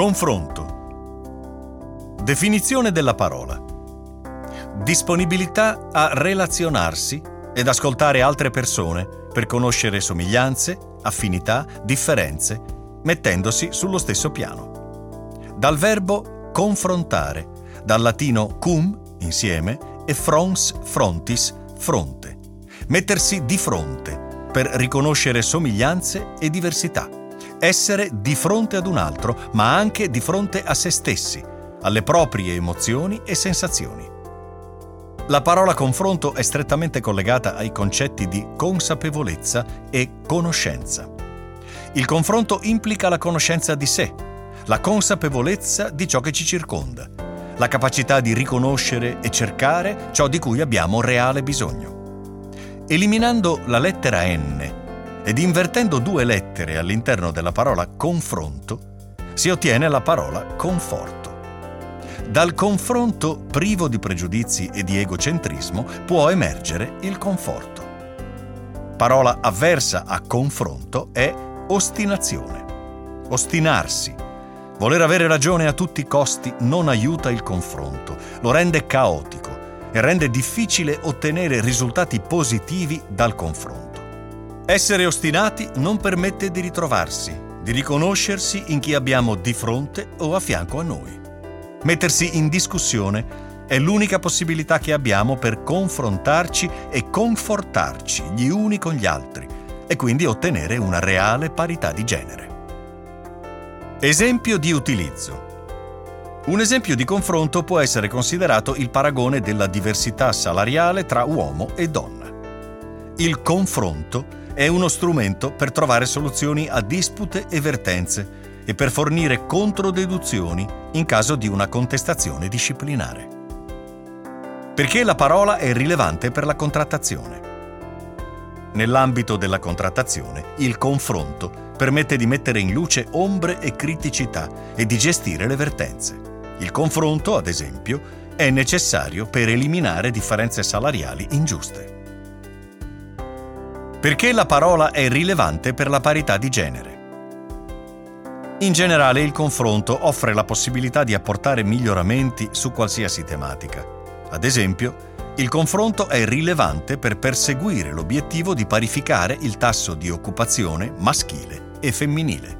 Confronto. Definizione della parola. Disponibilità a relazionarsi ed ascoltare altre persone per conoscere somiglianze, affinità, differenze, mettendosi sullo stesso piano. Dal verbo confrontare, dal latino cum, insieme, e frons, frontis, fronte. Mettersi di fronte per riconoscere somiglianze e diversità. Essere di fronte ad un altro, ma anche di fronte a se stessi, alle proprie emozioni e sensazioni. La parola confronto è strettamente collegata ai concetti di consapevolezza e conoscenza. Il confronto implica la conoscenza di sé, la consapevolezza di ciò che ci circonda, la capacità di riconoscere e cercare ciò di cui abbiamo reale bisogno. Eliminando la lettera N ed invertendo due lettere all'interno della parola confronto, si ottiene la parola conforto. Dal confronto privo di pregiudizi e di egocentrismo può emergere il conforto. Parola avversa a confronto è ostinazione. Ostinarsi. Voler avere ragione a tutti i costi non aiuta il confronto, lo rende caotico e rende difficile ottenere risultati positivi dal confronto. Essere ostinati non permette di ritrovarsi, di riconoscersi in chi abbiamo di fronte o a fianco a noi. Mettersi in discussione è l'unica possibilità che abbiamo per confrontarci e confortarci gli uni con gli altri e quindi ottenere una reale parità di genere. Esempio di utilizzo. Un esempio di confronto può essere considerato il paragone della diversità salariale tra uomo e donna. Il confronto è uno strumento per trovare soluzioni a dispute e vertenze e per fornire controdeduzioni in caso di una contestazione disciplinare. Perché la parola è rilevante per la contrattazione. Nell'ambito della contrattazione, il confronto permette di mettere in luce ombre e criticità e di gestire le vertenze. Il confronto, ad esempio, è necessario per eliminare differenze salariali ingiuste. Perché la parola è rilevante per la parità di genere. In generale il confronto offre la possibilità di apportare miglioramenti su qualsiasi tematica. Ad esempio, il confronto è rilevante per perseguire l'obiettivo di parificare il tasso di occupazione maschile e femminile.